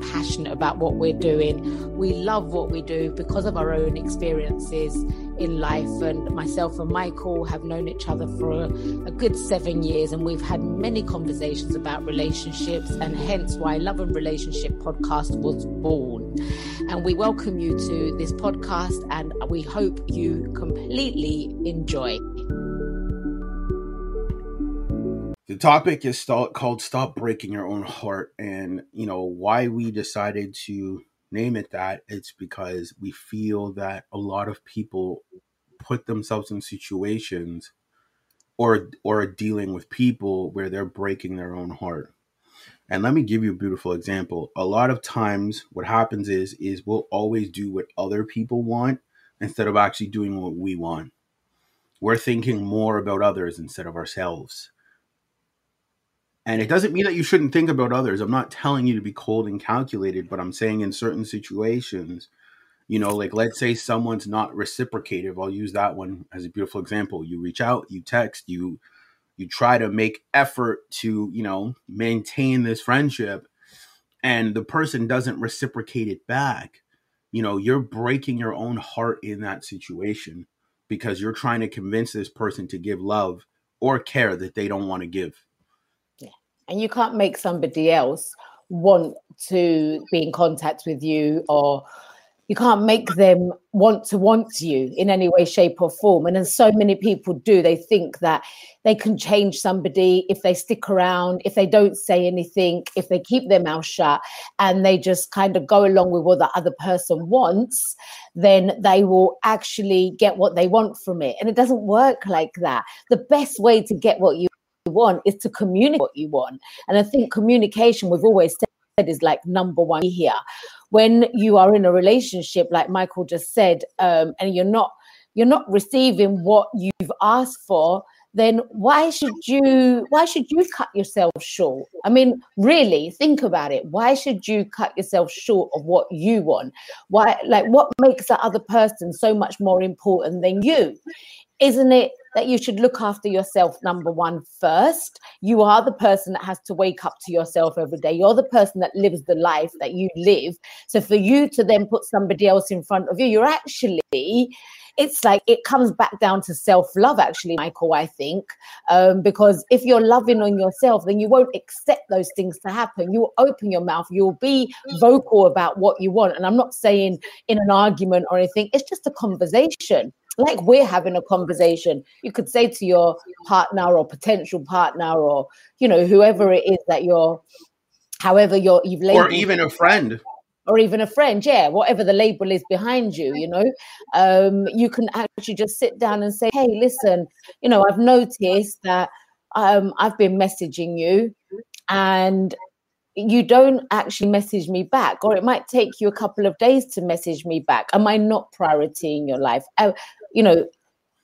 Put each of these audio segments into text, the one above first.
passionate about what we're doing. We love what we do because of our own experiences in life. And myself and Michael have known each other for a, a, good seven years, and we've had many conversations about relationships, and hence why Love and Relationship podcast was born. And we welcome you to this podcast, and we hope you completely enjoy. The topic is st- called stop breaking your own heart and you know why we decided to name it that it's because we feel that a lot of people put themselves in situations or or dealing with people where they're breaking their own heart. And let me give you a beautiful example. A lot of times what happens is is we'll always do what other people want instead of actually doing what we want. We're thinking more about others instead of ourselves and it doesn't mean that you shouldn't think about others. I'm not telling you to be cold and calculated, but I'm saying in certain situations, you know, like let's say someone's not reciprocative. I'll use that one as a beautiful example. You reach out, you text, you you try to make effort to, you know, maintain this friendship and the person doesn't reciprocate it back. You know, you're breaking your own heart in that situation because you're trying to convince this person to give love or care that they don't want to give and you can't make somebody else want to be in contact with you or you can't make them want to want you in any way shape or form. And as so many people do. They think that they can change somebody if they stick around if they don't say anything if they keep their mouth shut and they just kind of go along with what the other person wants then they will actually get what they want from it. And it doesn't work like that. The best way to get what you want is to communicate what you want. And I think communication, we've always said, is like number one here. When you are in a relationship, like Michael just said, um, and you're not you're not receiving what you've asked for, then why should you why should you cut yourself short i mean really think about it why should you cut yourself short of what you want why like what makes that other person so much more important than you isn't it that you should look after yourself number one first you are the person that has to wake up to yourself every day you're the person that lives the life that you live so for you to then put somebody else in front of you you're actually it's like it comes back down to self love, actually, Michael. I think um, because if you're loving on yourself, then you won't accept those things to happen. You'll open your mouth, you'll be vocal about what you want. And I'm not saying in an argument or anything, it's just a conversation like we're having a conversation you could say to your partner or potential partner or you know whoever it is that you're however you're you've labeled, or even a friend. Or even a friend yeah whatever the label is behind you you know? Um, you can actually just sit down and say hey listen you know i've noticed that um, i've been messaging you and you don't actually message me back or it might take you a couple of days to message me back. Am i not priority in your life? Uh, you know,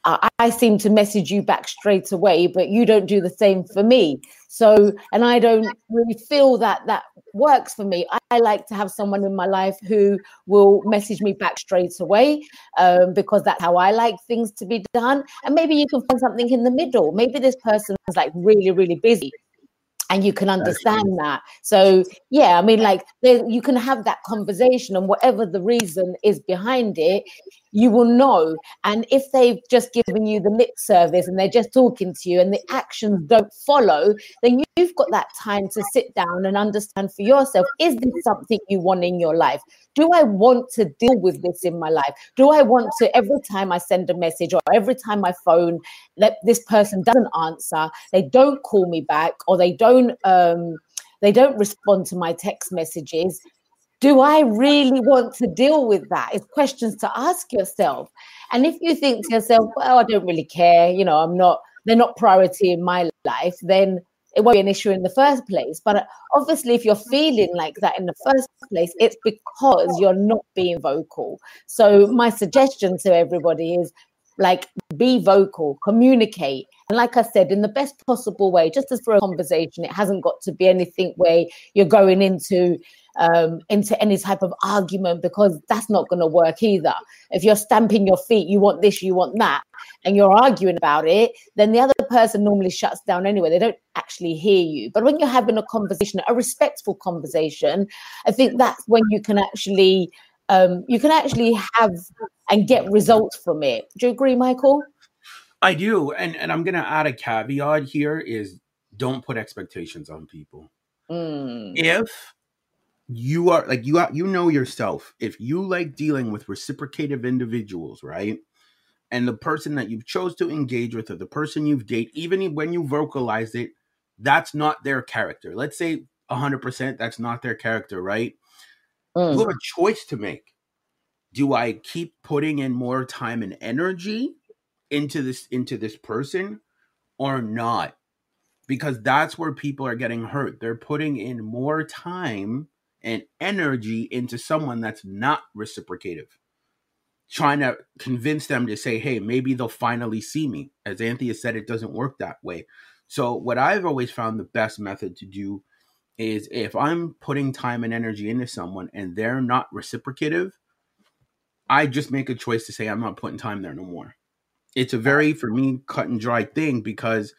I, I seem to message you back straight away, but you don't do the same for me. So, and I don't really feel that that works for me. I, I like to have someone in my life who will message me back straight away um, because that's how I like things to be done. And maybe you can find something in the middle. Maybe this person is like really, really busy and you can understand that so yeah i mean like you can have that conversation and whatever the reason is behind it you will know and if they've just given you the lip service and they're just talking to you and the actions don't follow then you've got that time to sit down and understand for yourself is this something you want in your life do I want to deal with this in my life? Do I want to, every time I send a message or every time my phone, that this person doesn't answer, they don't call me back or they don't, um, they don't respond to my text messages. Do I really want to deal with that? It's questions to ask yourself. And if you think to yourself, well, I don't really care, you know, I'm not, they're not priority in my life, then it won't be an issue in the first place. But uh, obviously, if you're feeling like that in the first place, it's because you're not being vocal. So, my suggestion to everybody is like be vocal, communicate. And like I said, in the best possible way, just as for a conversation, it hasn't got to be anything where you're going into um, into any type of argument because that's not going to work either. If you're stamping your feet, you want this, you want that, and you're arguing about it, then the other person normally shuts down anyway. They don't actually hear you. But when you're having a conversation, a respectful conversation, I think that's when you can actually um, you can actually have and get results from it. Do you agree, Michael? I do, and and I'm going to add a caveat here: is don't put expectations on people. Mm. If you are like you are, you know yourself if you like dealing with reciprocative individuals right and the person that you've chose to engage with or the person you've date even when you vocalized it that's not their character. Let's say 100% that's not their character right? Mm. you have a choice to make. Do i keep putting in more time and energy into this into this person or not? Because that's where people are getting hurt. They're putting in more time and energy into someone that's not reciprocative. Trying to convince them to say hey maybe they'll finally see me as anthea said it doesn't work that way. So what i've always found the best method to do is if i'm putting time and energy into someone and they're not reciprocative i just make a choice to say i'm not putting time there no more. It's a very for me cut and dry thing because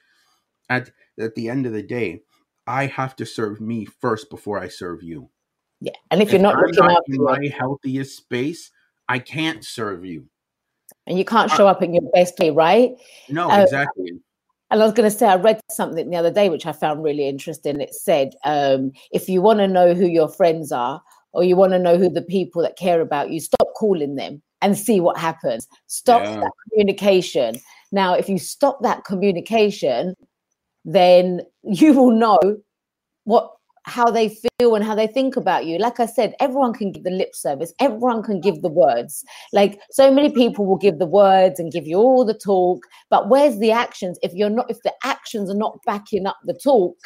at at the end of the day i have to serve me first before i serve you yeah, and if, if you're not I'm looking not in my healthiest space, I can't serve you. And you can't show up in your best way, right? No, uh, exactly. And I was going to say, I read something the other day which I found really interesting. It said, um, if you want to know who your friends are, or you want to know who the people that care about you, stop calling them and see what happens. Stop yeah. that communication. Now, if you stop that communication, then you will know what how they feel and how they think about you. Like I said, everyone can give the lip service, everyone can give the words. Like so many people will give the words and give you all the talk, but where's the actions? If you're not, if the actions are not backing up the talk,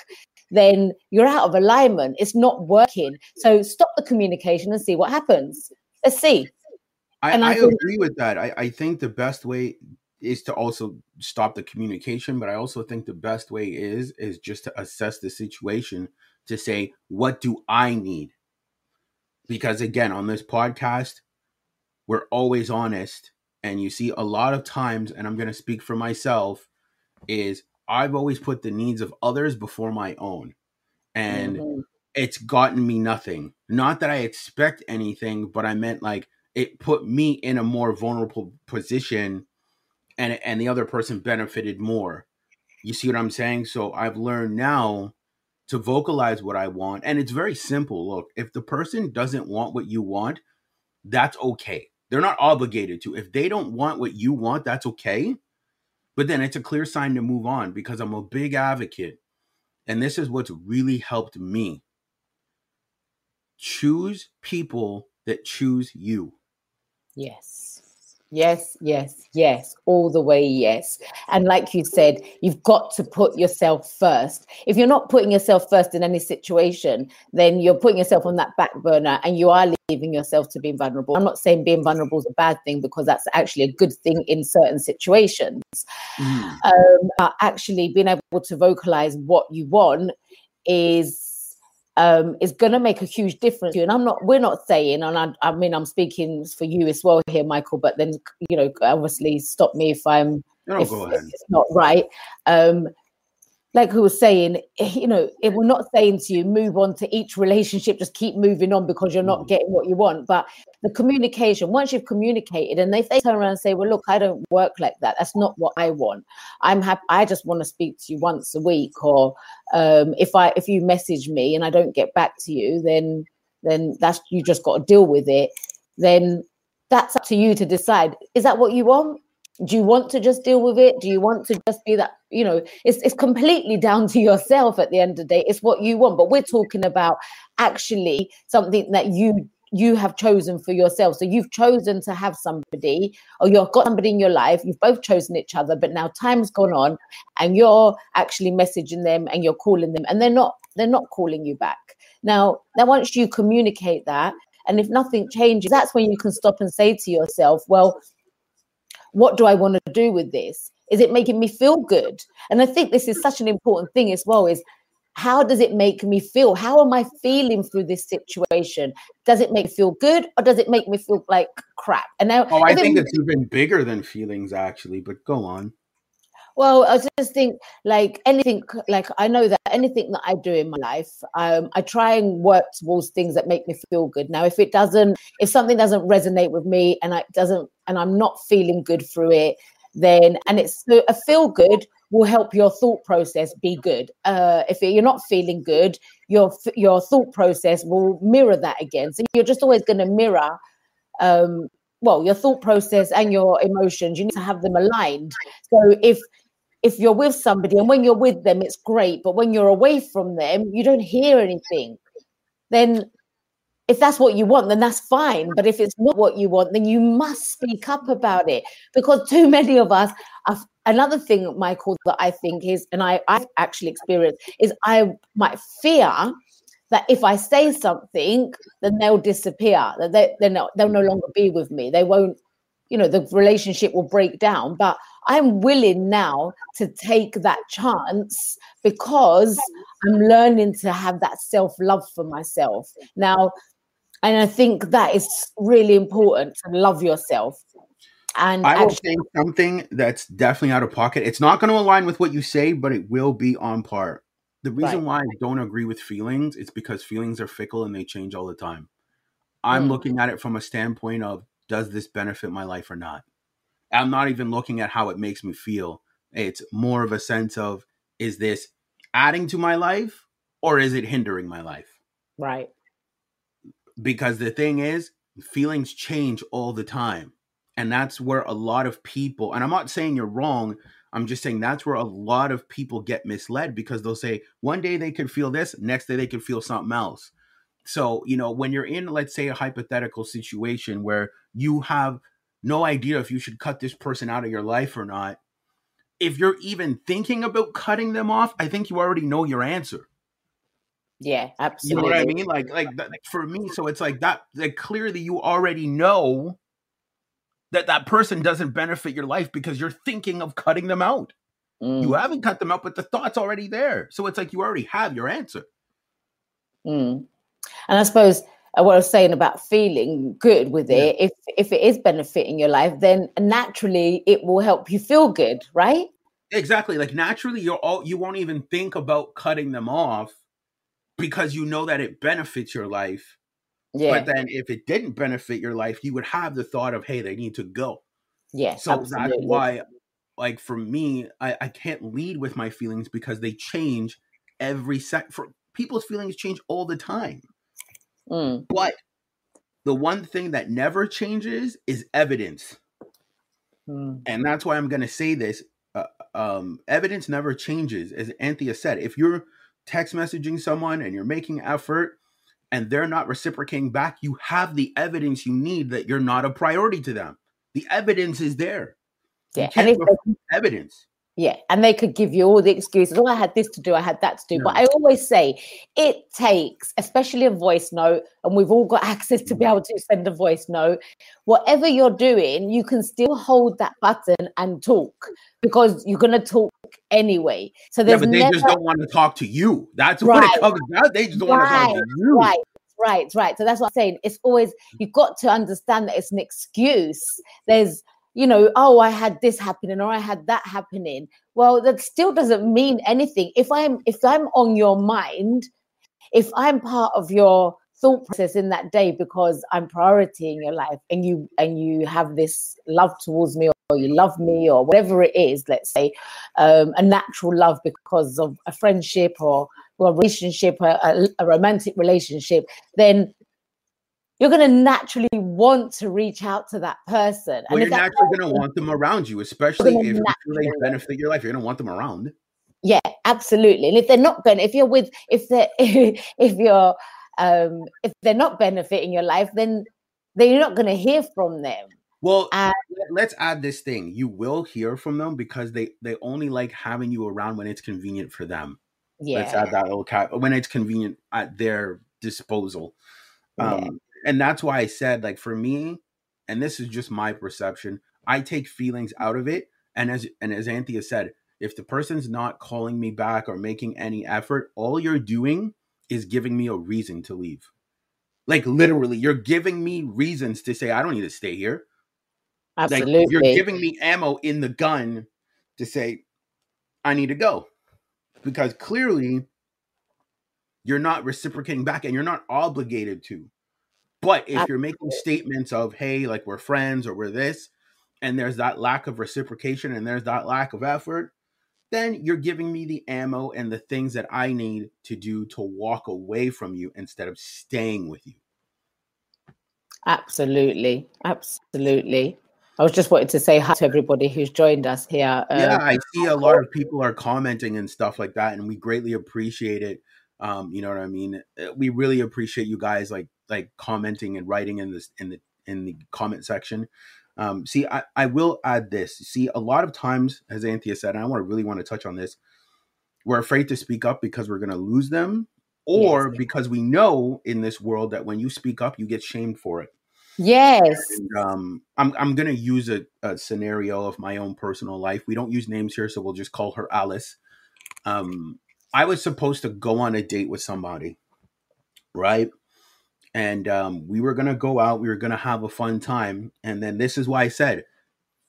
then you're out of alignment. It's not working. So stop the communication and see what happens. Let's see. I, and I, I think- agree with that. I, I think the best way is to also stop the communication, but I also think the best way is is just to assess the situation to say, what do I need? Because again, on this podcast, we're always honest. And you see, a lot of times, and I'm going to speak for myself, is I've always put the needs of others before my own. And mm-hmm. it's gotten me nothing. Not that I expect anything, but I meant like it put me in a more vulnerable position and and the other person benefited more. You see what I'm saying? So I've learned now to vocalize what I want. And it's very simple. Look, if the person doesn't want what you want, that's okay. They're not obligated to. If they don't want what you want, that's okay. But then it's a clear sign to move on because I'm a big advocate. And this is what's really helped me. Choose people that choose you. Yes. Yes, yes, yes, all the way, yes. And like you said, you've got to put yourself first. If you're not putting yourself first in any situation, then you're putting yourself on that back burner and you are leaving yourself to being vulnerable. I'm not saying being vulnerable is a bad thing because that's actually a good thing in certain situations. Mm. Um, actually, being able to vocalize what you want is um, is going to make a huge difference. And I'm not, we're not saying, and I, I, mean, I'm speaking for you as well here, Michael, but then, you know, obviously stop me if I'm, no, if, if it's not right. Um, like who was saying, you know, it will not saying to you move on to each relationship, just keep moving on because you're not mm. getting what you want. But the communication, once you've communicated, and if they turn around and say, Well, look, I don't work like that, that's not what I want. I'm happy, I just want to speak to you once a week, or um, if I if you message me and I don't get back to you, then then that's you just got to deal with it. Then that's up to you to decide. Is that what you want? Do you want to just deal with it? Do you want to just be that you know it's, it's completely down to yourself at the end of the day. It's what you want. But we're talking about actually something that you you have chosen for yourself. So you've chosen to have somebody or you've got somebody in your life. You've both chosen each other but now time's gone on and you're actually messaging them and you're calling them and they're not they're not calling you back. Now now once you communicate that and if nothing changes that's when you can stop and say to yourself well what do I want to do with this? Is it making me feel good? And I think this is such an important thing as well is how does it make me feel? How am I feeling through this situation? Does it make me feel good or does it make me feel like crap? And now, oh, I think it's even bigger than feelings, actually. But go on. Well, I just think like anything, like I know that anything that I do in my life, um, I try and work towards things that make me feel good. Now, if it doesn't, if something doesn't resonate with me and I doesn't, and I'm not feeling good through it, then and it's a feel good will help your thought process be good. Uh, if you're not feeling good, your your thought process will mirror that again. So you're just always going to mirror um, well your thought process and your emotions you need to have them aligned so if if you're with somebody and when you're with them it's great but when you're away from them you don't hear anything then if that's what you want then that's fine but if it's not what you want then you must speak up about it because too many of us are, another thing michael that i think is and i i've actually experienced is i might fear that if I say something, then they'll disappear. That they, they're not, they'll no longer be with me. They won't, you know, the relationship will break down. But I'm willing now to take that chance because I'm learning to have that self love for myself. Now, and I think that is really important to love yourself. And I will actually- say something that's definitely out of pocket. It's not going to align with what you say, but it will be on par. The reason right. why I don't agree with feelings is because feelings are fickle and they change all the time. I'm mm. looking at it from a standpoint of does this benefit my life or not? I'm not even looking at how it makes me feel. It's more of a sense of is this adding to my life or is it hindering my life? Right. Because the thing is, feelings change all the time. And that's where a lot of people, and I'm not saying you're wrong, I'm just saying that's where a lot of people get misled because they'll say one day they could feel this, next day they could feel something else. So, you know, when you're in, let's say, a hypothetical situation where you have no idea if you should cut this person out of your life or not, if you're even thinking about cutting them off, I think you already know your answer. Yeah, absolutely. You know what I mean? Like, like that, for me, so it's like that. Like, clearly, you already know that that person doesn't benefit your life because you're thinking of cutting them out. Mm. You haven't cut them out, but the thought's already there. So it's like you already have your answer. Mm. And I suppose Uh, what I was saying about feeling good with it, yeah. if if it is benefiting your life, then naturally it will help you feel good, right? Exactly. Like naturally, you're all you won't even think about cutting them off because you know that it benefits your life yeah. But then if it didn't benefit your life, you would have the thought of, hey, they need to go. Yeah. So absolutely. that's why, like for me, I, I can't lead with my feelings because they change every sec. For people's feelings change all the time. Mm. But the one thing that never changes is evidence. Mm. And that's why I'm going to say this. Uh, um, evidence never changes. As Anthea said, if you're text messaging someone and you're making effort and they're not reciprocating back, you have the evidence you need that you're not a priority to them. The evidence is there. Yeah, and if they, evidence. Yeah, and they could give you all the excuses. Oh, I had this to do, I had that to do. But I always say it takes, especially a voice note, and we've all got access to be mm. able to send a voice note. Whatever you're doing, you can still hold that button and talk because you're going to talk anyway. So there's yeah, but they never... just don't want to talk to you. That's right. what it comes down. They just don't right. want to talk to you. Right. Right, right. So that's what I'm saying. It's always you've got to understand that it's an excuse. There's you know, oh, I had this happening or I had that happening. Well, that still doesn't mean anything. If I'm if I'm on your mind, if I'm part of your thought process in that day because I'm priority in your life and you and you have this love towards me or you love me or whatever it is, let's say, um, a natural love because of a friendship or, a relationship, a, a, a romantic relationship, then you're going to naturally want to reach out to that person. Well, and you're naturally going to want them around you, especially if they benefit your life. You're going to want them around. yeah, absolutely. And if they're not going, if you're with, if they're, if you're, um, if they're not benefiting your life, then then you're not going to hear from them. Well, let- let's add this thing. You will hear from them because they they only like having you around when it's convenient for them. Yeah. Let's add that little cap when it's convenient at their disposal. Yeah. And that's why I said, like, for me, and this is just my perception, I take feelings out of it. And as and as Anthea said, if the person's not calling me back or making any effort, all you're doing is giving me a reason to leave. Like literally, you're giving me reasons to say I don't need to stay here. Like absolutely. you're giving me ammo in the gun to say I need to go. Because clearly you're not reciprocating back and you're not obligated to. But if you're making statements of, hey, like we're friends or we're this, and there's that lack of reciprocation and there's that lack of effort, then you're giving me the ammo and the things that I need to do to walk away from you instead of staying with you. Absolutely, absolutely. I was just wanting to say hi to everybody who's joined us here. yeah, Um, I see a lot of people are commenting and stuff like that, and we greatly appreciate it. Um, you know what I mean? Uh, We really appreciate you guys like like commenting and writing in this in the in the comment section. Um, see, I, I will add this. See, a lot of times, as Anthea said, and I want to really want to touch on this, we're afraid to speak up because we're going to lose them, or Yes. because we know in this world that when you speak up, you get shamed for it. yes, And, um, I'm I'm gonna use a, a scenario of my own personal life. We don't use names here, so we'll just call her Alice. Um, I was supposed to go on a date with somebody, right? And um, we were gonna go out. We were gonna have a fun time. And then this is why I said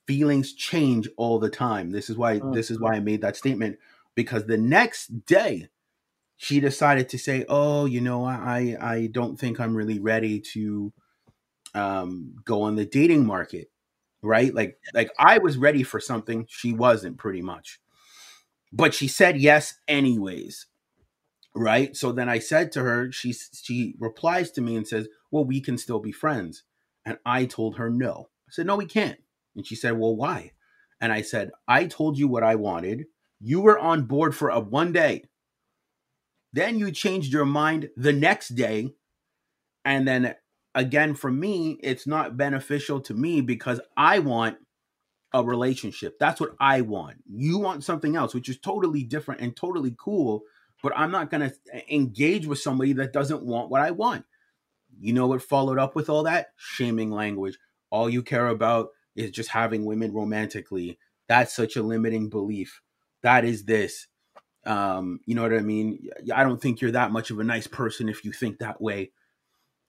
feelings change all the time. This is why this is why I made that statement because the next day she decided to say, "Oh, you know, I I don't think I'm really ready to." um go on the dating market right like like i was ready for something she wasn't pretty much but she said yes anyways right? So then i said to her she she replies to me and says well we can still be friends. And i told her no. I said no we can't. And she said well why? And i said i told you what i wanted. You were on board for a one day. Then you changed your mind the next day. And then again for me it's not beneficial to me because i want a relationship. That's what i want. You want something else which is totally different and totally cool but i'm not going to engage with somebody that doesn't want what i want. You know what followed up with all that? Shaming language. All you care about is just having women romantically. That's such a limiting belief. That is this. Um you know what i mean? I don't think you're that much of a nice person if you think that way.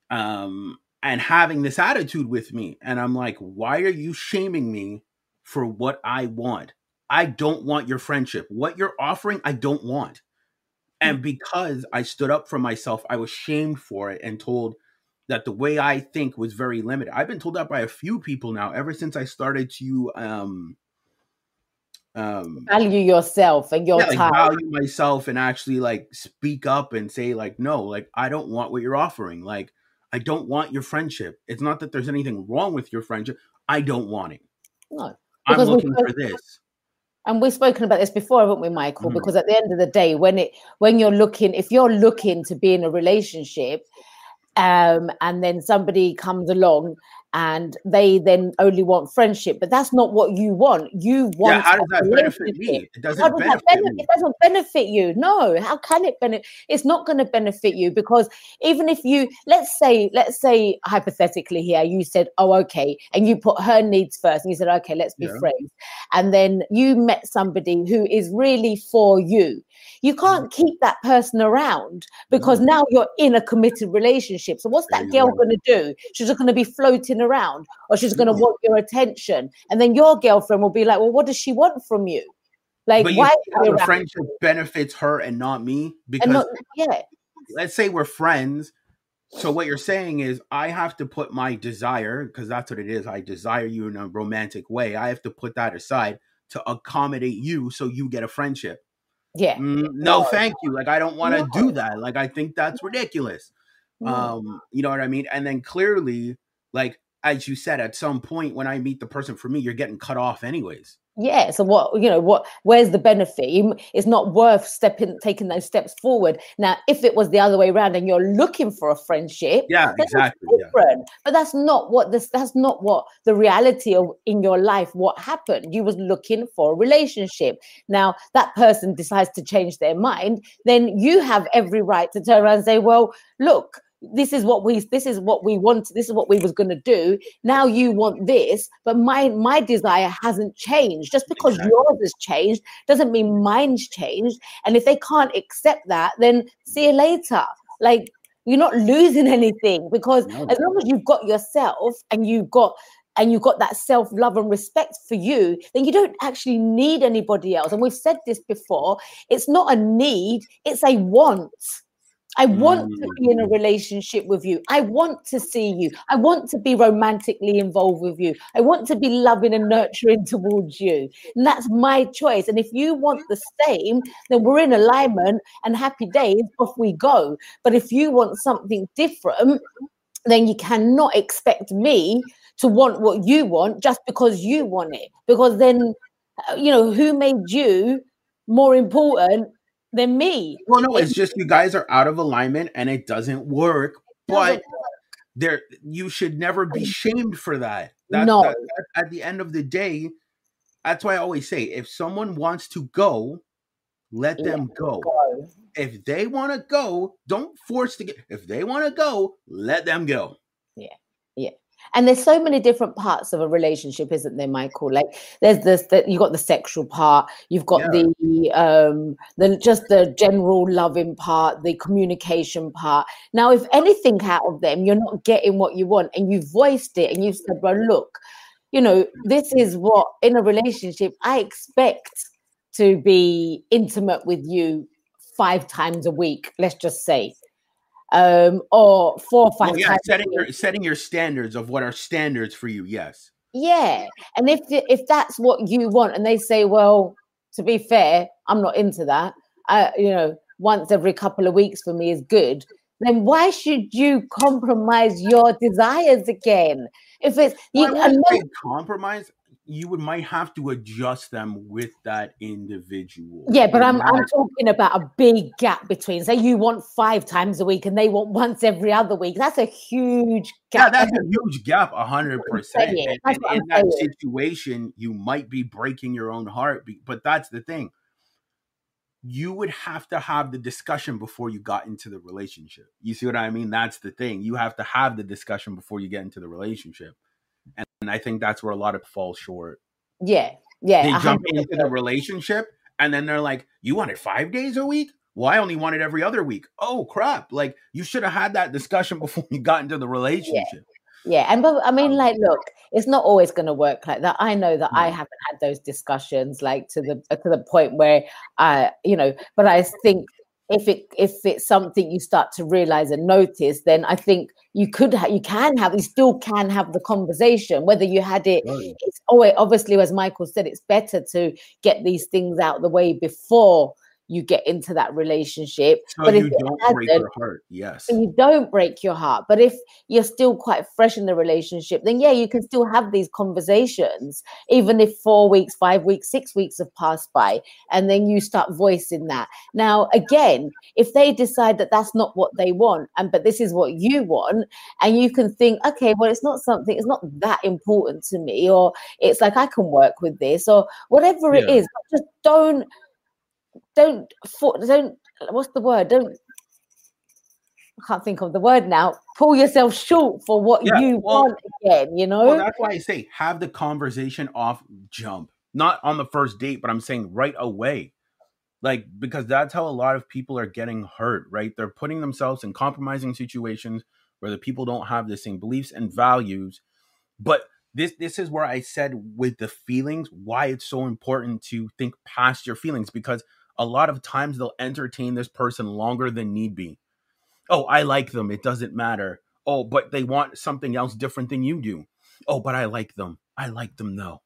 Um and having this attitude with me and i'm like why are you shaming me for what i want? I don't want your friendship. What you're offering i don't want and because i stood up for myself i was shamed for it and told that the way i think was very limited. I've been told that by a few people now ever since i started to um um value yourself and your yeah, like time. value myself and actually like speak up and say like no like i don't want what you're offering. Like i don't want your friendship. It's not that there's anything wrong with your friendship. I don't want it. No, i'm Because looking for this and we've spoken about this before, haven't we, Michael? Mhm. Because at the end of the day, when it when you're looking, if you're looking to be in a relationship, um, and then somebody comes along and they then only want friendship, but that's not what you want. You want yeah how does that benefit me it doesn't How does that benefit benefit? It doesn't benefit you. No. How can it benefit? It's not going to benefit you because even if you, let's say, let's say hypothetically here, you said, oh, okay, and you put her needs first, and you said, okay, let's be Yeah. friends, and then you met somebody who is really for you. You Mm-hmm. can't keep that person around because now you're in a committed relationship. So what's that girl going to do? She's just going to be floating around, or she's going to Mhm. want your attention, and then your girlfriend will be like, well, what does she want from you? Like, but why you the friendship benefits her and not me because not, yeah, let's say we're friends. So what you're saying is I have to put my desire, because that's what it is. I desire you in a romantic way. I have to put that aside to accommodate you so you get a friendship. Yeah, Mm, no, No. thank you. Like I don't want to No. do that. Like I think that's ridiculous. Um, you know what I mean? And then clearly, like as you said, at some point when I meet the person for me, you're getting cut off anyways yeah so what you know what where's the benefit it's not worth stepping taking those steps forward now if it was the other way around and you're looking for a friendship yeah exactly. Yeah. but that's not what this that's not what the reality of in your life what happened you was looking for a relationship now that person decides to change their mind then you have every right to turn around and say well look this is what we this is what we want this is what we was going to do now you want this but my my desire hasn't changed just because exactly. yours has changed doesn't mean mine's changed and if they can't accept that then see you later like you're not losing anything because no. as long as you've got yourself and you've got and you've got that self love and respect for you, then you don't actually need anybody else. And we've said this before it's not a need, it's a want. I want to be in a mm. relationship with you. I want to see you. I want to be romantically involved with you. I want to be loving and nurturing towards you. And that's my choice. And if you want the same, then we're in alignment and happy days, off we go. But if you want something different, then you cannot expect me to want what you want just because you want it. Because then, uh, you know, who made you more important than me. Well, no, it's just you guys are out of alignment and it doesn't work. But there, you should never be shamed for that. That's, no. That, that, at the end of the day, that's why I always say if someone wants to go, let them go. go. If they want to go, don't force to get. If they want to go, let them go. And there's so many different parts of a relationship isn't there michael? Like there's this that you got the sexual part you've got yeah. the um the just the general loving part the communication part. Now if anything out of them you're not getting what you want and you voiced it and you've said well look you know this is what in a relationship i expect to be intimate with you five times a week let's just say um, or four or five. Well, yeah, setting your setting your standards of what are standards for you. Yes. Yeah, and if if that's what you want, and they say, well, to be fair, I'm not into that. I, you know, once every couple of weeks for me is good. Then why should you compromise your desires again? If it's you, well, compromise, you would might have to adjust them with that individual. Yeah, but I'm I'm talking about a big gap between say you want five times a week and they want once every other week. That's a huge gap. Yeah, that's a huge gap, hundred percent. in that saying. situation, you might be breaking your own heart. But that's the thing. You would have to have the discussion before you got into the relationship. You see what I mean? That's the thing. You have to have the discussion before you get into the relationship. And, I think that's where a lot of fall short. Yeah. Yeah. They jump into the relationship and then they're like, You want it five days a week? Well, I only want it every other week. Oh crap. Like you should have had that discussion before you got into the relationship. Yeah. Yeah, and but I mean, um, like, look, it's not always going to work like that. I know that. I haven't had those discussions, like to the to the point where I, you know, but I think if it if it's something you start to realize and notice then i think you could ha- you can have you still can have the conversation whether you had it right. it's always obviously as michael said it's better to get these things out the way before you get into that relationship. So but you don't break your heart. Yes. You don't break your heart. But if you're still quite fresh in the relationship, then yeah, you can still have these conversations, even if four weeks, five weeks, six weeks have passed by, and then you start voicing that. Now, again, if they decide that that's not what they want, and but this is what you want, and you can think, okay, well, it's not something, it's not that important to me, or it's like I can work with this, or whatever yeah. it is, just don't don't don't what's the word? Don't I can't think of the word now. Pull yourself short for what yeah, you well, want again, you know? Well, that's why I say have the conversation off jump. Not on the first date, but I'm saying right away. Like, because that's how a lot of people are getting hurt, right? They're putting themselves in compromising situations where the people don't have the same beliefs and values. But this this is where I said with the feelings, why it's so important to think past your feelings because a lot of times they'll entertain this person longer than need be. Oh, I like them. It doesn't matter. Oh, but they want something else different than you do. Oh, but I like them. I like them though.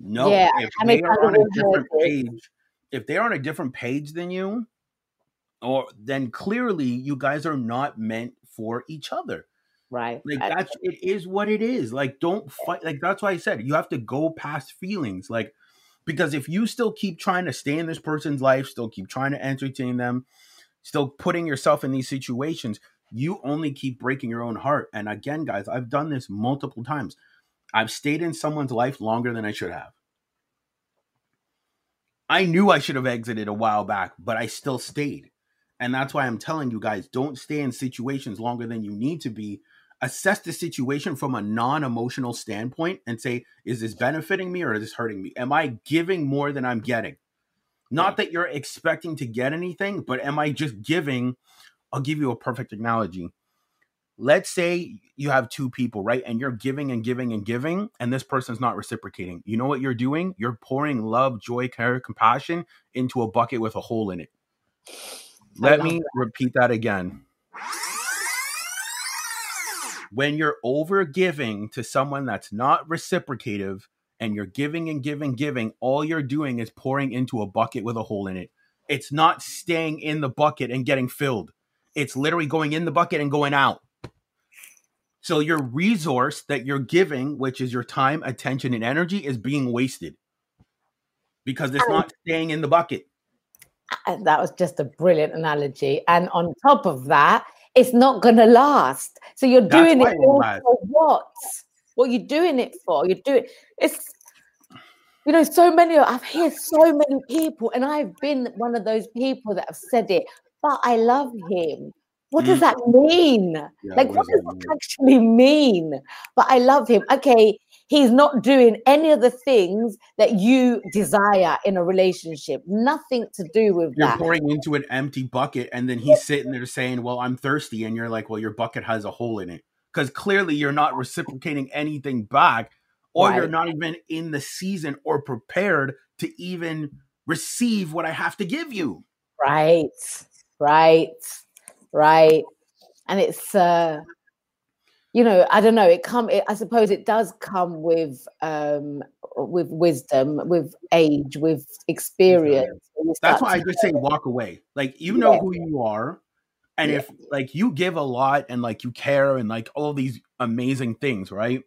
No, yeah, if I mean, they are on a different page, if they're on a different page than you, or then clearly you guys are not meant for each other. Right. Like that's it is what it is. Like don't fight. Like that's why I said you have to go past feelings. Like because if you still keep trying to stay in this person's life, still keep trying to entertain them, still putting yourself in these situations, you only keep breaking your own heart. And again, guys, I've done this multiple times. I've stayed in someone's life longer than I should have. I knew I should have exited a while back, but I still stayed. And that's why I'm telling you guys don't stay in situations longer than you need to be assess the situation from a non-emotional standpoint and say is this benefiting me or is this hurting me? Am i giving more than i'm getting? Not that you're expecting to get anything but am i just giving? I'll give you a perfect analogy. Let's say you have two people right? And you're giving and giving and giving and this person's not reciprocating. You know what you're doing? You're pouring love joy care compassion into a bucket with a hole in it. Let me repeat that again when you're over giving to someone that's not reciprocative and you're giving and giving, giving, all you're doing is pouring into a bucket with a hole in it. It's not staying in the bucket and getting filled. It's literally going in the bucket and going out. So your resource that you're giving, which is your time, attention, and energy, is being wasted because it's not staying in the bucket. That was just a brilliant analogy. And on top of that, it's not going to last. So you're That's doing it for what? What you're doing it for? You're doing it's. You know, so many. I've heard so many people, and I've been one of those people that have said it. But I love him. What does mm. that mean? Yeah, like, what, what does, that actually mean? But I love him. Okay, he's not doing any of the things that you desire in a relationship. Nothing to do with you're that. pouring into an empty bucket, and then he's sitting there saying, "Well, I'm thirsty," and you're like, "Well, your bucket has a hole in it," because clearly you're not reciprocating anything back, or right. you're not even in the season or prepared to even receive what I have to give you. Right, right, right, and it's. uh you know i don't know it come it, i suppose it does come with um with wisdom with age with experience that's why i just say walk away like you know yeah. who you are and yeah. if like you give a lot and like you care and like all these amazing things right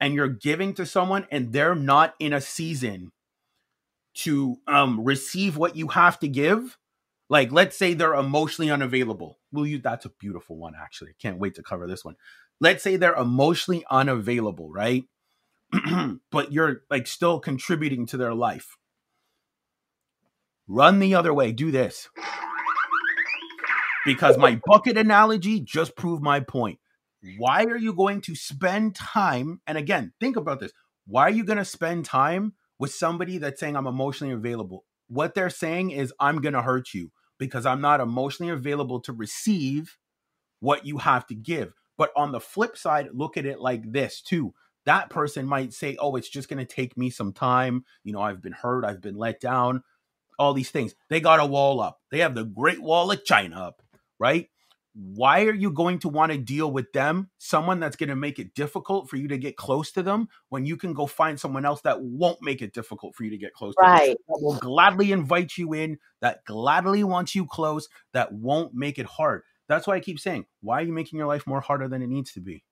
and you're giving to someone and they're not in a season to um receive what you have to give like let's say they're emotionally unavailable will you that's a beautiful one actually I can't wait to cover this one let's say they're emotionally unavailable, right? but you're like still contributing to their life. Run the other way. Do this. Because my bucket analogy just proved my point. Why are you going to spend time? And again, think about this. Why are you going to spend time with somebody that's saying I'm emotionally available? What they're saying is, I'm going to hurt you because I'm not emotionally available to receive what you have to give. But on the flip side, look at it like this too. That person might say, oh, it's just going to take me some time. You know, I've been hurt, I've been let down, all these things. They got a wall up. They have the Great Wall of China up, right? Why are you going to want to deal with them, someone that's going to make it difficult for you to get close to them, when you can go find someone else that won't make it difficult for you to get close right. to them? That will gladly invite you in, that gladly wants you close, that won't make it hard. That's why I keep saying, why are you making your life more harder than it needs to be?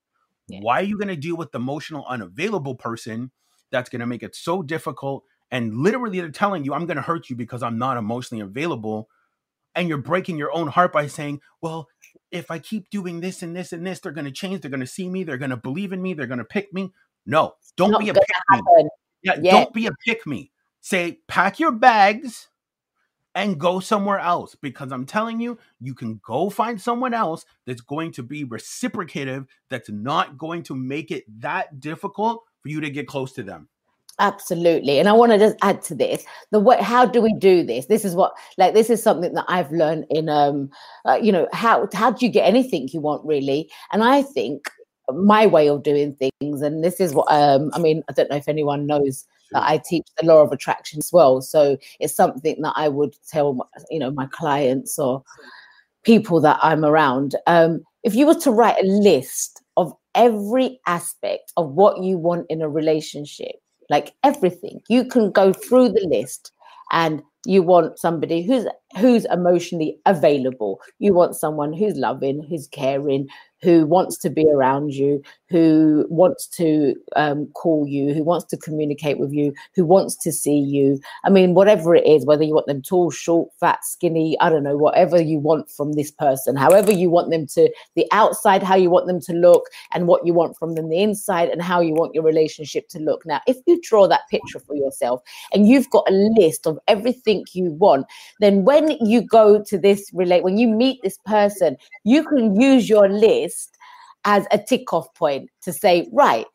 Yeah. Why are you going to deal with the emotional unavailable person that's going to make it so difficult? And literally, they're telling you, I'm going to hurt you because I'm not emotionally available. And you're breaking your own heart by saying, well, if I keep doing this and this and this, they're going to change. They're going to see me. They're going to believe in me. They're going to pick me. No, don't be a pick me. Yeah, yeah, don't be a pick me. Say, pack your bags and go somewhere else because I'm telling you, you can go find someone else that's going to be reciprocative, that's not going to make it that difficult for you to get close to them. Absolutely. And I want to just add to this the way, how do we do this? This is what, like, this is something that I've learned in, um, uh, you know, how, how do you get anything you want really? And I think my way of doing things, and this is what, um, I mean, I don't know if anyone knows that I teach the law of attraction as well. So it's something that I would tell, you know, my clients or people that I'm around. Um, if you were to write a list of every aspect of what you want in a relationship, like everything, you can go through the list and you want somebody who's who's emotionally available. You want someone who's loving, who's caring, who wants to be around you, who wants to um, call you, who wants to communicate with you, who wants to see you. I mean, whatever it is, whether you want them tall, short, fat, skinny, I don't know, whatever you want from this person, however you want them to, the outside, how you want them to look, and what you want from them, the inside, and how you want your relationship to look. Now, if you draw that picture for yourself and you've got a list of everything you want, then when you go to this relate, when you meet this person, you can use your list as a tick off point to say, right,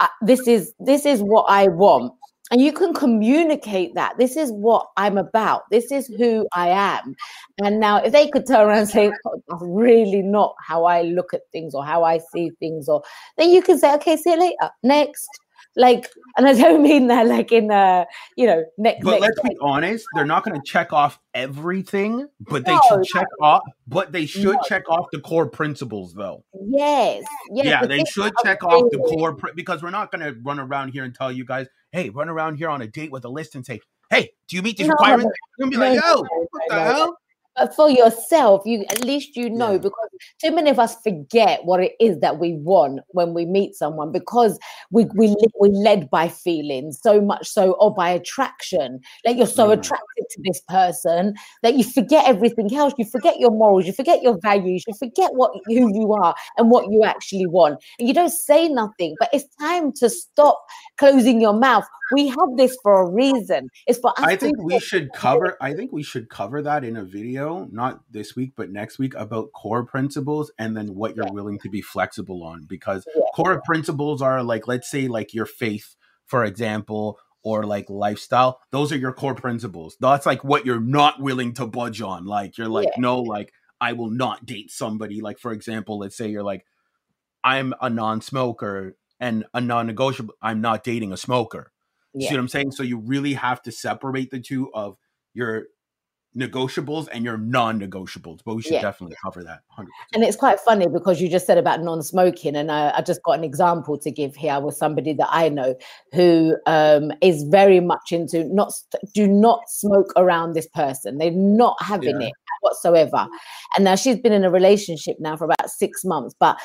uh, this is this is what I want. And you can communicate that. This is what I'm about. This is who I am. And now, if they could turn around and say, oh, that's really not how I look at things or how I see things, or then you can say, okay, see you later. Next like and i don't mean that like in uh you know next but next let's be honest they're not going to check off everything but they should check off but they should no. check off the core principles though. Yes, yes yeah they should check off the core pr- because we're not going to run around here and tell you guys hey run around here on a date with a list and say hey do you meet these no, requirements you're gonna be like yo what the hell for yourself, you at least you know yeah. because too many of us forget what it is that we want when we meet someone because we we we led by feelings so much so or by attraction. Like you're so mm. attracted to this person that you forget everything else. You forget your morals. You forget your values. You forget what who you are and what you actually want. And you don't say nothing. But it's time to stop closing your mouth. We have this for a reason. It's for us. I think we should cover. I think we should cover that in a video, not this week, but next week, about core principles and then what you're yeah. willing to be flexible on. Because yeah. core principles are like, let's say, like your faith, for example, or like lifestyle. Those are your core principles. That's like what you're not willing to budge on. Like you're like, yeah. no, like I will not date somebody. Like for example, let's say you're like, I'm a non-smoker and a non-negotiable. I'm not dating a smoker. Yeah. See what I'm saying? So you really have to separate the two of your negotiables and your non-negotiables but we should yeah. definitely cover that 100%. and it's quite funny because you just said about non-smoking and I, I, just got an example to give here with somebody that i know who um, is very much into not do not smoke around this person they're not having yeah. it whatsoever and now she's been in a relationship now for about six months but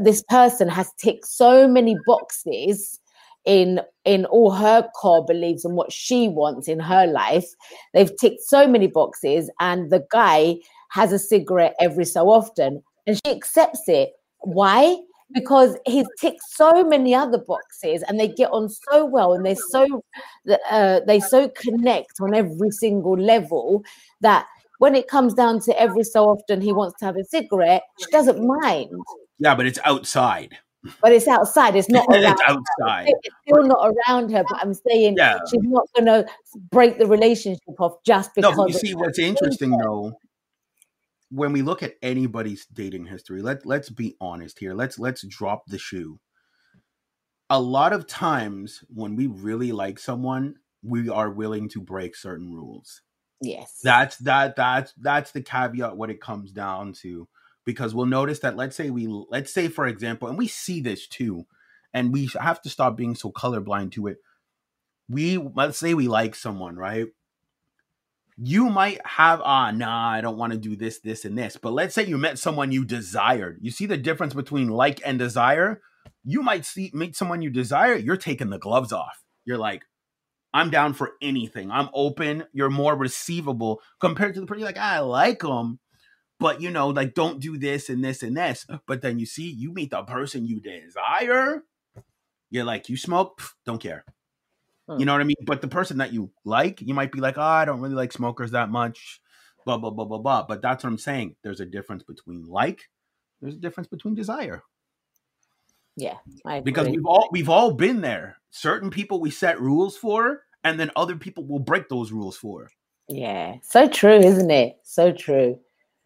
this person has ticked so many boxes in in all her core beliefs and what she wants in her life. They've ticked so many boxes, and the guy has a cigarette every so often, and she accepts it. Why? Because he's ticked so many other boxes, and they get on so well, and they're so uh, they so connect on every single level that when it comes down to every so often he wants to have a cigarette, she doesn't mind. Yeah, but it's outside but it's outside. It's not around. it's outside. It's still not around her. But I'm saying yeah. she's not going to break the relationship off just because. No, you see, what's interesting though, when we look at anybody's dating history, let let's be honest here. Let's let's drop the shoe. A lot of times, when we really like someone, we are willing to break certain rules. Yes, that's that that's that's the caveat. What it comes down to because we'll notice that let's say we let's say for example and we see this too and we have to stop being so colorblind to it. We let's say we like someone right? You might have ah nah i don't want to do this this and this but let's say you met someone you desired. You see the difference between like and desire? You might see meet someone you desire you're taking the gloves off. You're like i'm down for anything. I'm open. You're more receivable compared to the pretty like ah, i like them but you know, like don't do this and this and this. But then you see, you meet the person you desire. You're like, you smoke, Pff, don't care. Hmm. You know what I mean? But the person that you like, you might be like, oh, I don't really like smokers that much. Blah blah blah blah blah. But that's what I'm saying. There's a difference between like. There's a difference between desire. Yeah, because we've all we've all been there. Certain people we set rules for, and then other people will break those rules for. Yeah, so true, isn't it? So true.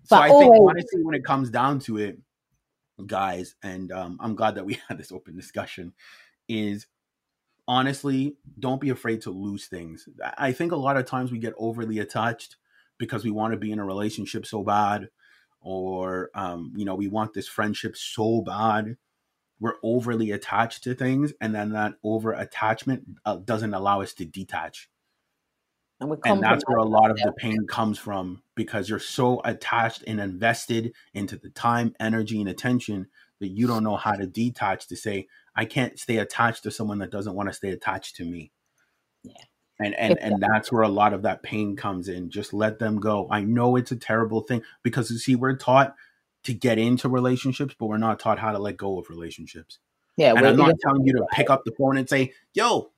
So but I think always, honestly, when it comes down to it, guys, and um, I'm glad that we had this open discussion, is honestly, don't be afraid to lose things. I think a lot of times we get overly attached because we want to be in a relationship so bad, or um, you know, we want this friendship so bad. We're overly attached to things, and then that over attachment uh, doesn't allow us to detach. And, and that's where a lot of the pain comes from because you're so attached and invested into the time, energy, and attention that you don't know how to detach to say, I can't stay attached to someone that doesn't want to stay attached to me. Yeah. And and and that's where a lot of that pain comes in. Just let them go. I know it's a terrible thing because you see, we're taught to get into relationships, but we're not taught how to let go of relationships. Yeah, and I'm not telling you to pick up the phone and say, "Yo,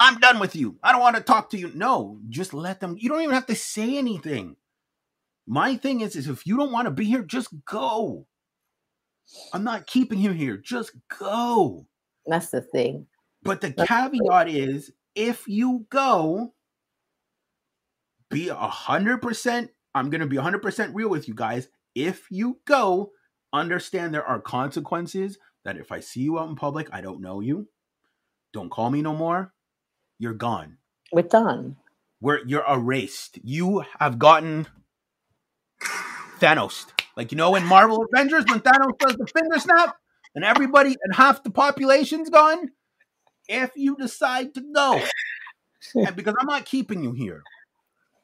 I'm done with you. I don't want to talk to you." No, just let them. You don't even have to say anything. My thing is, is if you don't want to be here, just go. I'm not keeping you here. Just go. That's the thing. But the That's caveat the is if you go, be a hundred percent. I'm gonna be a hundred percent real with you guys. If you go, understand there are consequences. That if I see you out in public, I don't know you. Don't call me no more. You're gone. We're done. We're you're erased. You have gotten Thanos. Like you know in Marvel Avengers when Thanos does the finger snap and everybody and half the population's gone. If you decide to go, and because I'm not keeping you here,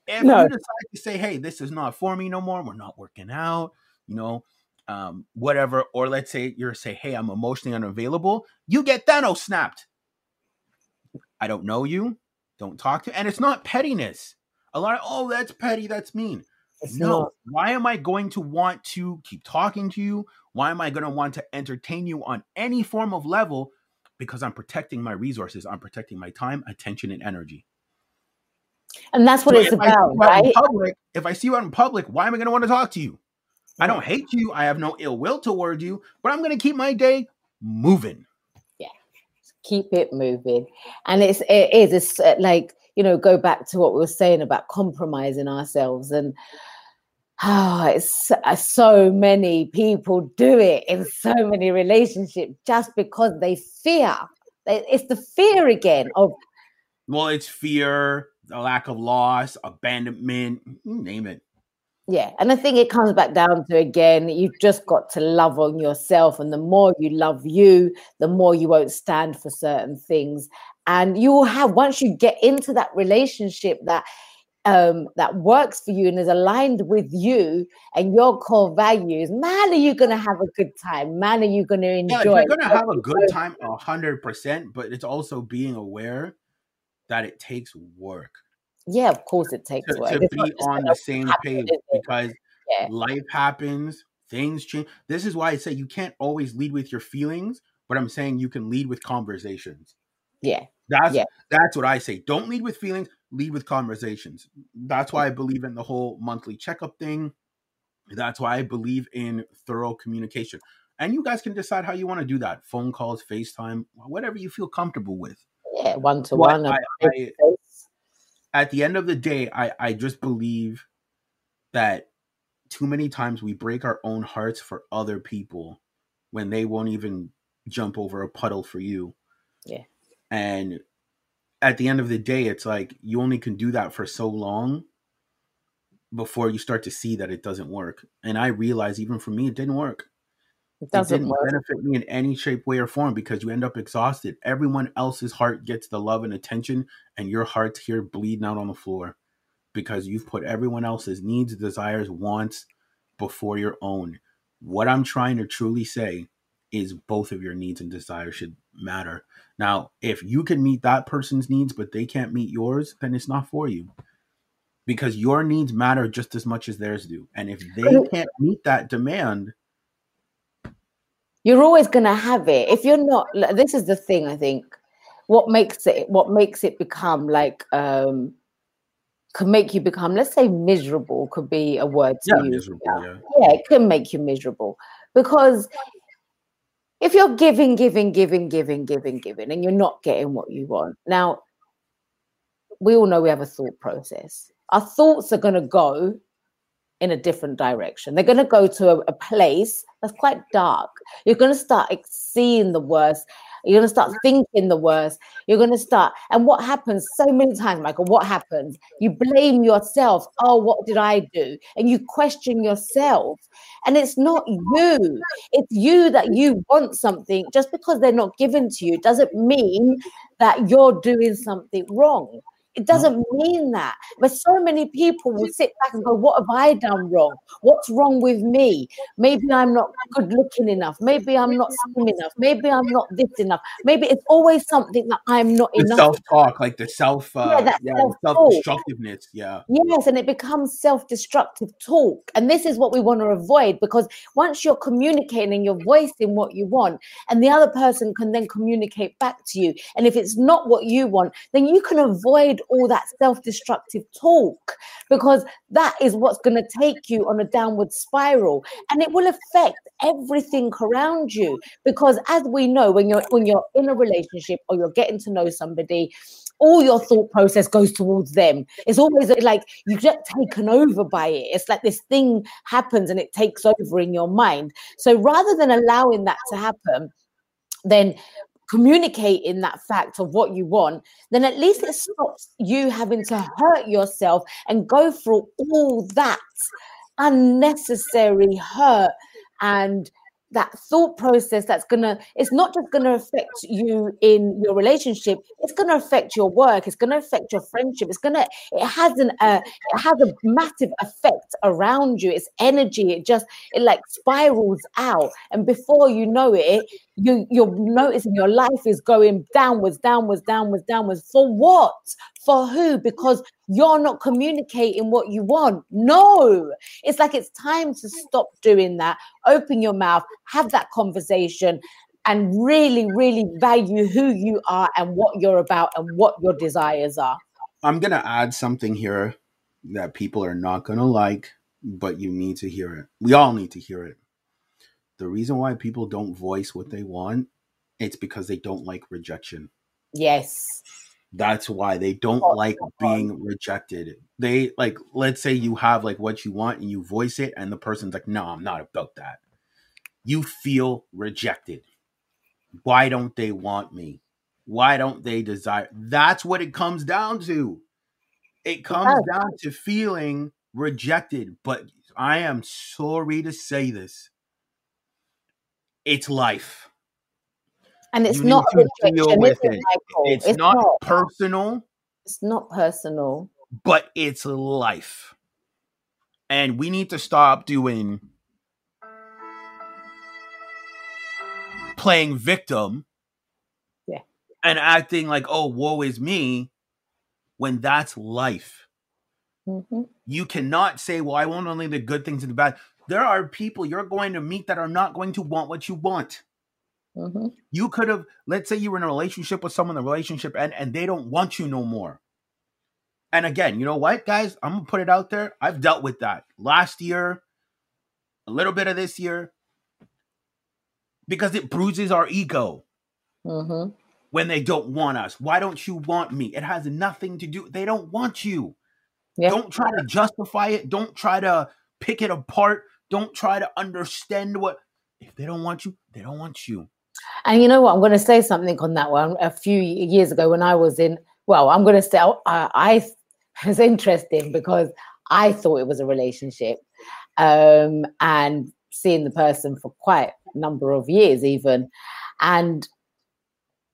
if no. you decide to say, "Hey, this is not for me no more. We're not working out," you know, um, whatever, or let's say you're say, "Hey, I'm emotionally unavailable," you get Thanos snapped. I don't know you. Don't talk to, and it's not pettiness. A lot of, oh, that's petty. That's mean. It's no, not. why am I going to want to keep talking to you? Why am I going to want to entertain you on any form of level? Because I'm protecting my resources, I'm protecting my time, attention, and energy. And that's what so it's about, right? Public, if I see you out in public, why am I going to want to talk to you? I don't hate you. I have no ill will toward you, but I'm going to keep my day moving. Keep it moving. And it's it is it's uh, like you know go back to what we were saying about compromising ourselves and Oh, it's uh, so many people do it in so many relationships just because they fear. It's the fear again of. Well, it's fear, a lack of loss, abandonment, name it. Yeah, and I think it comes back down to again, you've just got to love on yourself, and the more you love you, the more you won't stand for certain things, and you will have once you get into that relationship that um, that works for you and is aligned with you and your core values, man, are you going to have a good time? Man, are you going to enjoy? Yeah, you're going to have a good time, a hundred percent. But it's also being aware that it takes work. Yeah, of course it takes to, work. to be on the oh, same page because yeah. life happens, things change. This is why I say you can't always lead with your feelings, but I'm saying you can lead with conversations. Yeah. That's yeah. that's what I say. Don't lead with feelings, lead with conversations. That's why I believe in the whole monthly checkup thing. That's why I believe in thorough communication. And you guys can decide how you want to do that. Phone calls, FaceTime, whatever you feel comfortable with. Yeah, one to one. At the end of the day, I, I just believe that too many times we break our own hearts for other people when they won't even jump over a puddle for you. Yeah. And at the end of the day, it's like you only can do that for so long before you start to see that it doesn't work. And I realized even for me, it didn't work. It doesn't it didn't work. benefit me in any shape, way, or form because you end up exhausted. Everyone else's heart gets the love and attention, and your heart's here bleeding out on the floor because you've put everyone else's needs, desires, wants before your own. What I'm trying to truly say is both of your needs and desires should matter. Now, if you can meet that person's needs, but they can't meet yours, then it's not for you. Because your needs matter just as much as theirs do. And if they can't meet that demand, you're always going to have it. If you're not, this is the thing, I think. What makes it, what makes it become like, um, could make you become, let's say, miserable could be a word to yeah, use. Miserable, yeah. yeah, it can make you miserable because if you're giving, giving, giving, giving, giving, giving, and you're not getting what you want, now we all know we have a thought process. Our thoughts are going to go in a different direction. They're going to go to a, a place that's quite dark. You're going to start seeing the worst you're going to start thinking the worst. You're going to start. And what happens so many times, Michael? What happens? You blame yourself. Oh, what did I do? And you question yourself. And it's not you. It's you that you want something. Just because they're not given to you doesn't mean that you're doing something wrong. It doesn't mean that. But so many people will sit back and go, What have I done wrong? What's wrong with me? Maybe I'm not good looking enough. Maybe I'm not slim enough. Maybe I'm not this enough. Maybe it's always something that I'm not the enough. self talk, like the self, uh, yeah, self-talk. self destructiveness. Yeah. Yes, and it becomes self destructive talk. And this is what we want to avoid because once you're communicating and you're voicing what you want, and the other person can then communicate back to you. And if it's not what you want, then you can avoid all that self destructive talk because that is what's going to take you on a downward spiral and it will affect everything around you because as we know when you're when you're in a relationship or you're getting to know somebody all your thought process goes towards them. It's always like you get taken over by it. It's like this thing happens and it takes over in your mind. So rather than allowing that to happen, then communicating that fact of what you want, then at least it stops you having to hurt yourself and go through all that unnecessary hurt and that thought process that's gonna it's not just gonna affect you in your relationship it's gonna affect your work it's gonna affect your friendship it's gonna it has an uh, it has a massive effect around you it's energy it just it like spirals out and before you know it you you're noticing your life is going downwards downwards downwards downwards. For what? For who? Because you're not communicating what you want. No. It's like it's time to stop doing that. Open your mouth have that conversation and really really value who you are and what you're about and what your desires are. I'm gonna add something here that people are not gonna like, but you need to hear it. We all need to hear it. The reason why people don't voice what they want, it's because they don't like rejection. yes That's why they don't Oh, like being rejected. They like, let's say you have like what you want and you voice it, and the person's like, no, I'm not about that. You feel rejected. Why don't they want me? Why don't they desire? That's what it comes down to. It comes down to feeling rejected. But I am sorry to say this. It's life. and it's You not a need to deal with it, it. Michael? It's, not, personal. it's not personal but it's life. And we need to stop doing playing victim Yeah. and acting like, oh, woe is me, when that's life. Mhm. You cannot say, well, I want only the good things and the bad. There are people you're going to meet that are not going to want what you want. Mhm. You could have, let's say you were in a relationship with someone, the relationship and and they don't want you no more. And again, you know what, guys? I'm gonna put it out there. I've dealt with that last year, a little bit of this year, because it bruises our ego Mhm. when they don't want us. Why don't you want me? It has nothing to do. They don't want you. Yeah. Don't try to justify it. Don't try to pick it apart. Don't try to understand what. If they don't want you, they don't want you. And you know what? I'm going to say something on that one. A few years ago, when I was in, well, I'm going to say I, I was interesting because I thought it was a relationship, um, and seeing the person for quite a number of years, even, and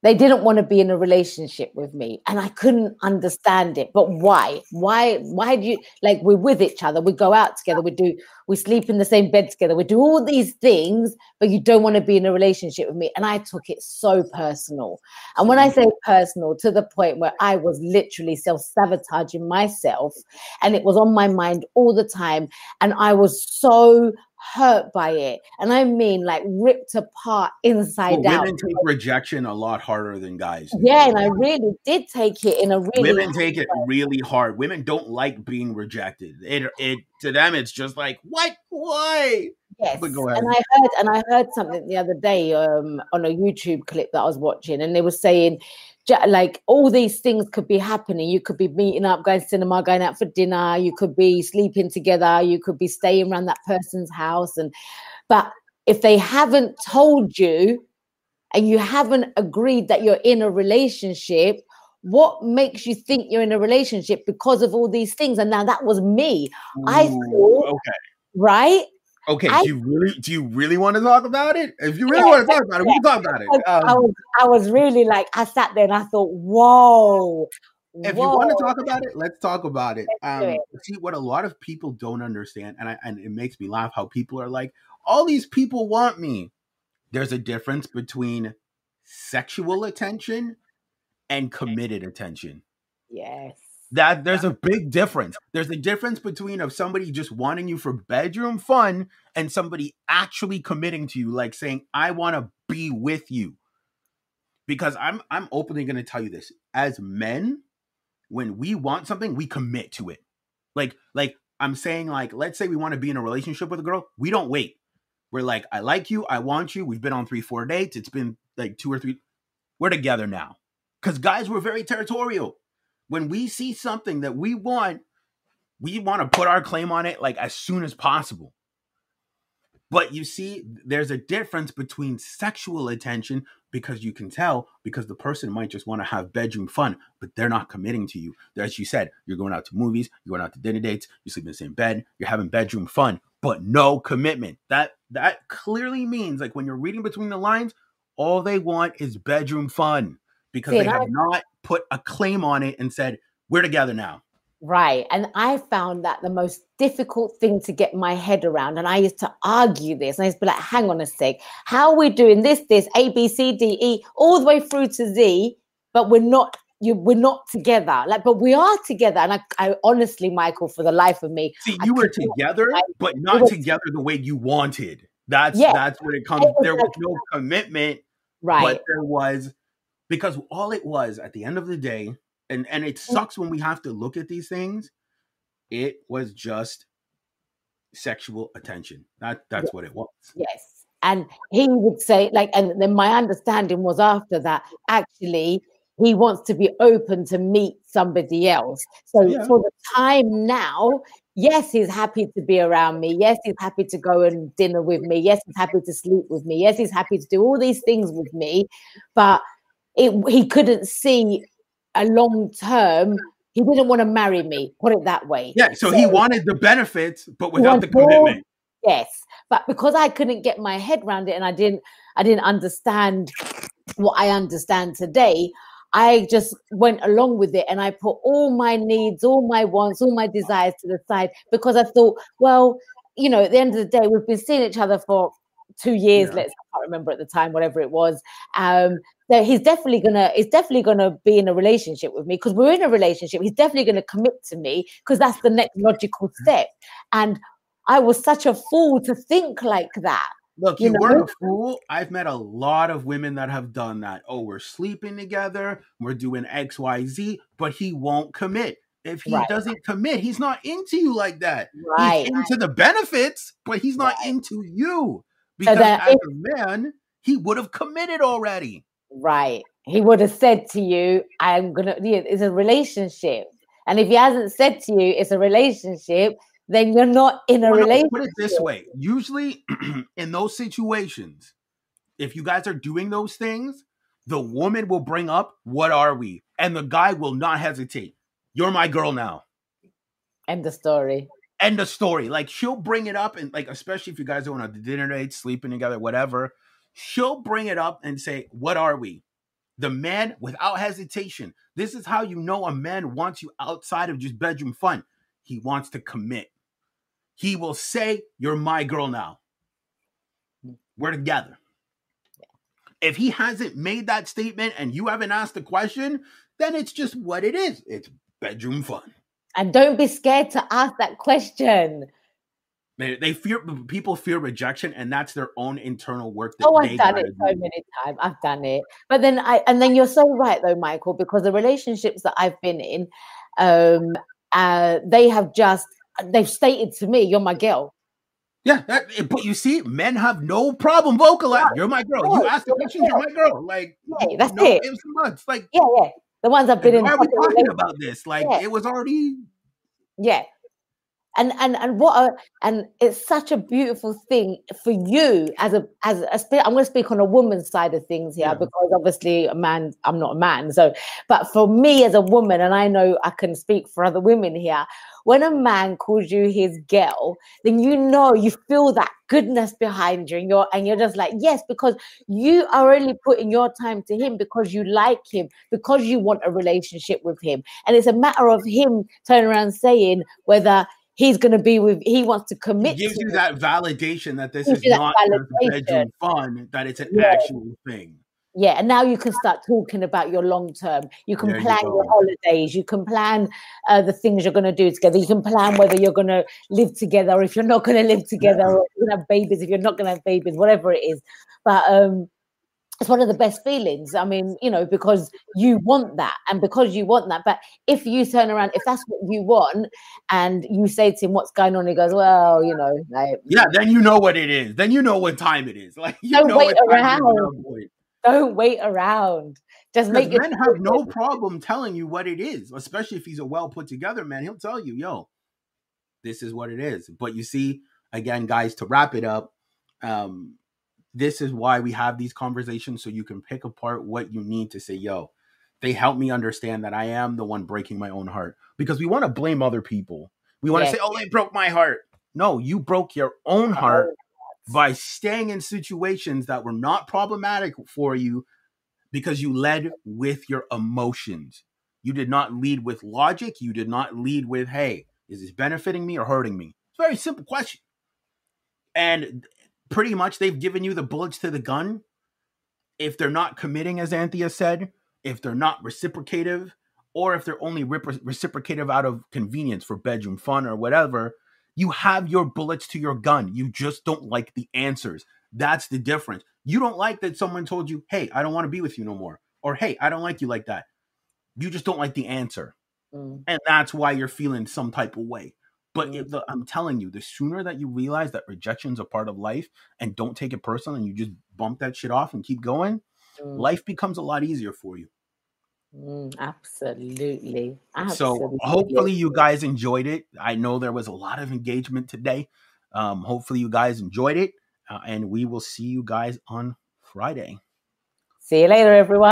they didn't want to be in a relationship with me and i couldn't understand it. But why? Why why do you like we're with each other we go out together we do we sleep in the same bed together we do all these things but you don't want to be in a relationship with me. And i took it so personal. And when i mm. say personal to the point where i was literally self-sabotaging myself and it was on my mind all the time. And i was so hurt by it and i mean like ripped apart inside Well, out women take rejection a lot harder than guys. yeah, and I really did take it in a really women take it really hard. Women don't like being rejected. It it to them it's just like what why. Yes. but go ahead. And I heard and I heard something the other day um on a YouTube clip that I was watching, and they were saying like all these things could be happening. You could be meeting up, going to cinema, going out for dinner. You could be sleeping together. You could be staying around that person's house, and but if they haven't told you and you haven't agreed that you're in a relationship what makes you think you're in a relationship because of all these things and now that was me I thought- okay. right Okay, I- do you really do you really want to talk about it? If you really Yeah, want to talk about it, we can talk about it. I, I Um, was I was really like I sat there and I thought, whoa, if Whoa. you want to talk about it, let's talk about it. Um, it. See what a lot of people don't understand, and I, and it makes me laugh how people are like, all these people want me. There's a difference between sexual attention and committed attention. Yes. That there's a big difference. There's a difference between of somebody just wanting you for bedroom fun and somebody actually committing to you, like saying, I want to be with you. Because I'm I'm openly gonna tell you this. As men, when we want something, we commit to it. Like, like I'm saying, like, let's say we want to be in a relationship with a girl, we don't wait. We're like, I like you, I want you. We've been on three, four dates. It's been like two or three. We're together now. Because guys were very territorial. When we see something that we want, we want to put our claim on it like as soon as possible. But you see, there's a difference between sexual attention because you can tell because the person might just want to have bedroom fun, but they're not committing to you. As you said, you're going out to movies, you're going out to dinner dates, you sleep in the same bed, you're having bedroom fun, but no commitment. That that clearly means like when you're reading between the lines, all they want is bedroom fun because See, they have not put a claim on it and said, we're together now. Right. And I found that the most difficult thing to get my head around. And I used to argue this. And I used to be like, hang on a sec. How are we doing this, this, A, B, C, D, E, all the way through to Z, but we're not you we're not together. Like, but we are together. And I, I honestly, Michael, for the life of me. See, you I were together, but not together the way you wanted. That's yeah, that's what it comes. There was no commitment. Right. But there was because all it was at the end of the day, and and it sucks when we have to look at these things it was just sexual attention. That that's yes. what it was. Yes. And he would say like and then my understanding was after that actually he wants to be open to meet somebody else. So yeah. for the time now yes he's happy to be around me. Yes he's happy to go and dinner with me. Yes he's happy to sleep with me. Yes he's happy to do all these things with me. But it, he couldn't see a long term. He didn't want to marry me. Put it that way. Yeah. So, so he wanted the benefits, but without the commitment. yes, but because I couldn't get my head around it, and I didn't, I didn't understand what I understand today. I just went along with it and I put all my needs, all my wants, all my desires to the side because I thought, well, you know, at the end of the day, we've been seeing each other for two years. Yeah. Let's I can't remember at the time, whatever it was. Um, so he's definitely gonna he's definitely gonna be in a relationship with me because we're in a relationship. He's definitely gonna commit to me because that's the next logical mm. step. And I was such a fool to think like that. Look, you, you know? weren't a fool. I've met a lot of women that have done that. Oh, we're sleeping together, we're doing X, Y, Z, but he won't commit. If he right. doesn't commit, he's not into you like that. Right. He's into the benefits, but he's not right. into you. Because so as a man, he would have committed already. Right. He would have said to you, I'm gonna it's a relationship. And if he hasn't said to you it's a relationship, then you're not in a well, relationship. Put it this way. Usually in those situations, if you guys are doing those things, the woman will bring up, What are we? And the guy will not hesitate. You're my girl now. End the story end of story. Like she'll bring it up and like especially if you guys are on a dinner date, sleeping together, whatever, she'll bring it up and say, "What are we?" The man without hesitation. This is how you know a man wants you outside of just bedroom fun. He wants to commit. He will say, "You're my girl now. We're together." If he hasn't made that statement and you haven't asked the question, then it's just what it is. It's bedroom fun. And don't be scared to ask that question. They, they fear people fear rejection, and that's their own internal work. oh, I've done it so many times. I've done it, but then I and then you're so right though, Michael, because the relationships that I've been in, um, uh, they have just they've stated to me, "You're my girl." Yeah, that, but you see, men have no problem vocalizing. You're my girl. You ask the question, you're my girl. Like, yeah, that's no it. It's Like, yeah, yeah. The ones I've been in. Why are we talking about this? Like, yeah. it was already. Yeah. And and and what a and it's such a beautiful thing for you as a as a i'm going to speak on a woman's side of things here yeah. because obviously a man i'm not a man so but for me as a woman and i know i can speak for other women here when a man calls you his girl then you know you feel that goodness behind you and you're and you're just like yes because you are only putting your time to him because you like him because you want a relationship with him and it's a matter of him turning around saying whether he's going to be with he wants to commit it gives to you that validation that this is not bedroom fun that it's an yeah. actual thing. Yeah and now you can start talking about your long term. You can there plan you your holidays. You can plan uh, the things you're going to do together. You can plan whether you're going to live together or if you're not going to live together yeah. or you're going to have babies if you're not going to have babies whatever it is. But um it's one of the best feelings. I mean, you know, because you want that and because you want that. But if you turn around, if that's what you want, and you say to him, What's going on? He goes, Well, you know, like Yeah, then you know what it is. Then you know what time it is. Like you don't wait around. Don't wait around. Just make men have no problem telling you what it is, especially if he's a well put together man. He'll tell you, yo, this is what it is. But you see, again, guys, to wrap it up, um, this is why we have these conversations so you can pick apart what you need to say, yo, they help me understand that I am the one breaking my own heart because we want to blame other people. We want to say, oh, they broke my heart. No, you broke your own uh-huh. heart by staying in situations that were not problematic for you because you led with your emotions. You did not lead with logic. You did not lead with, hey, is this benefiting me or hurting me? It's a very simple question. And pretty much they've given you the bullets to the gun. If they're not committing, as Anthea said, if they're not reciprocative, or if they're only reciprocative out of convenience for bedroom fun or whatever, you have your bullets to your gun. You just don't like the answers. That's the difference. You don't like that someone told you, hey, I don't want to be with you no more. Or hey, I don't like you like that. You just don't like the answer. Mm. And that's why you're feeling some type of way. But if the, I'm telling you, the sooner that you realize that rejection's a part of life and don't take it personal and you just bump that shit off and keep going, mm. life becomes a lot easier for you. Mm, absolutely. absolutely. So hopefully you guys enjoyed it. I know there was a lot of engagement today. Um, hopefully you guys enjoyed it, uh, and we will see you guys on Friday. See you later, everyone.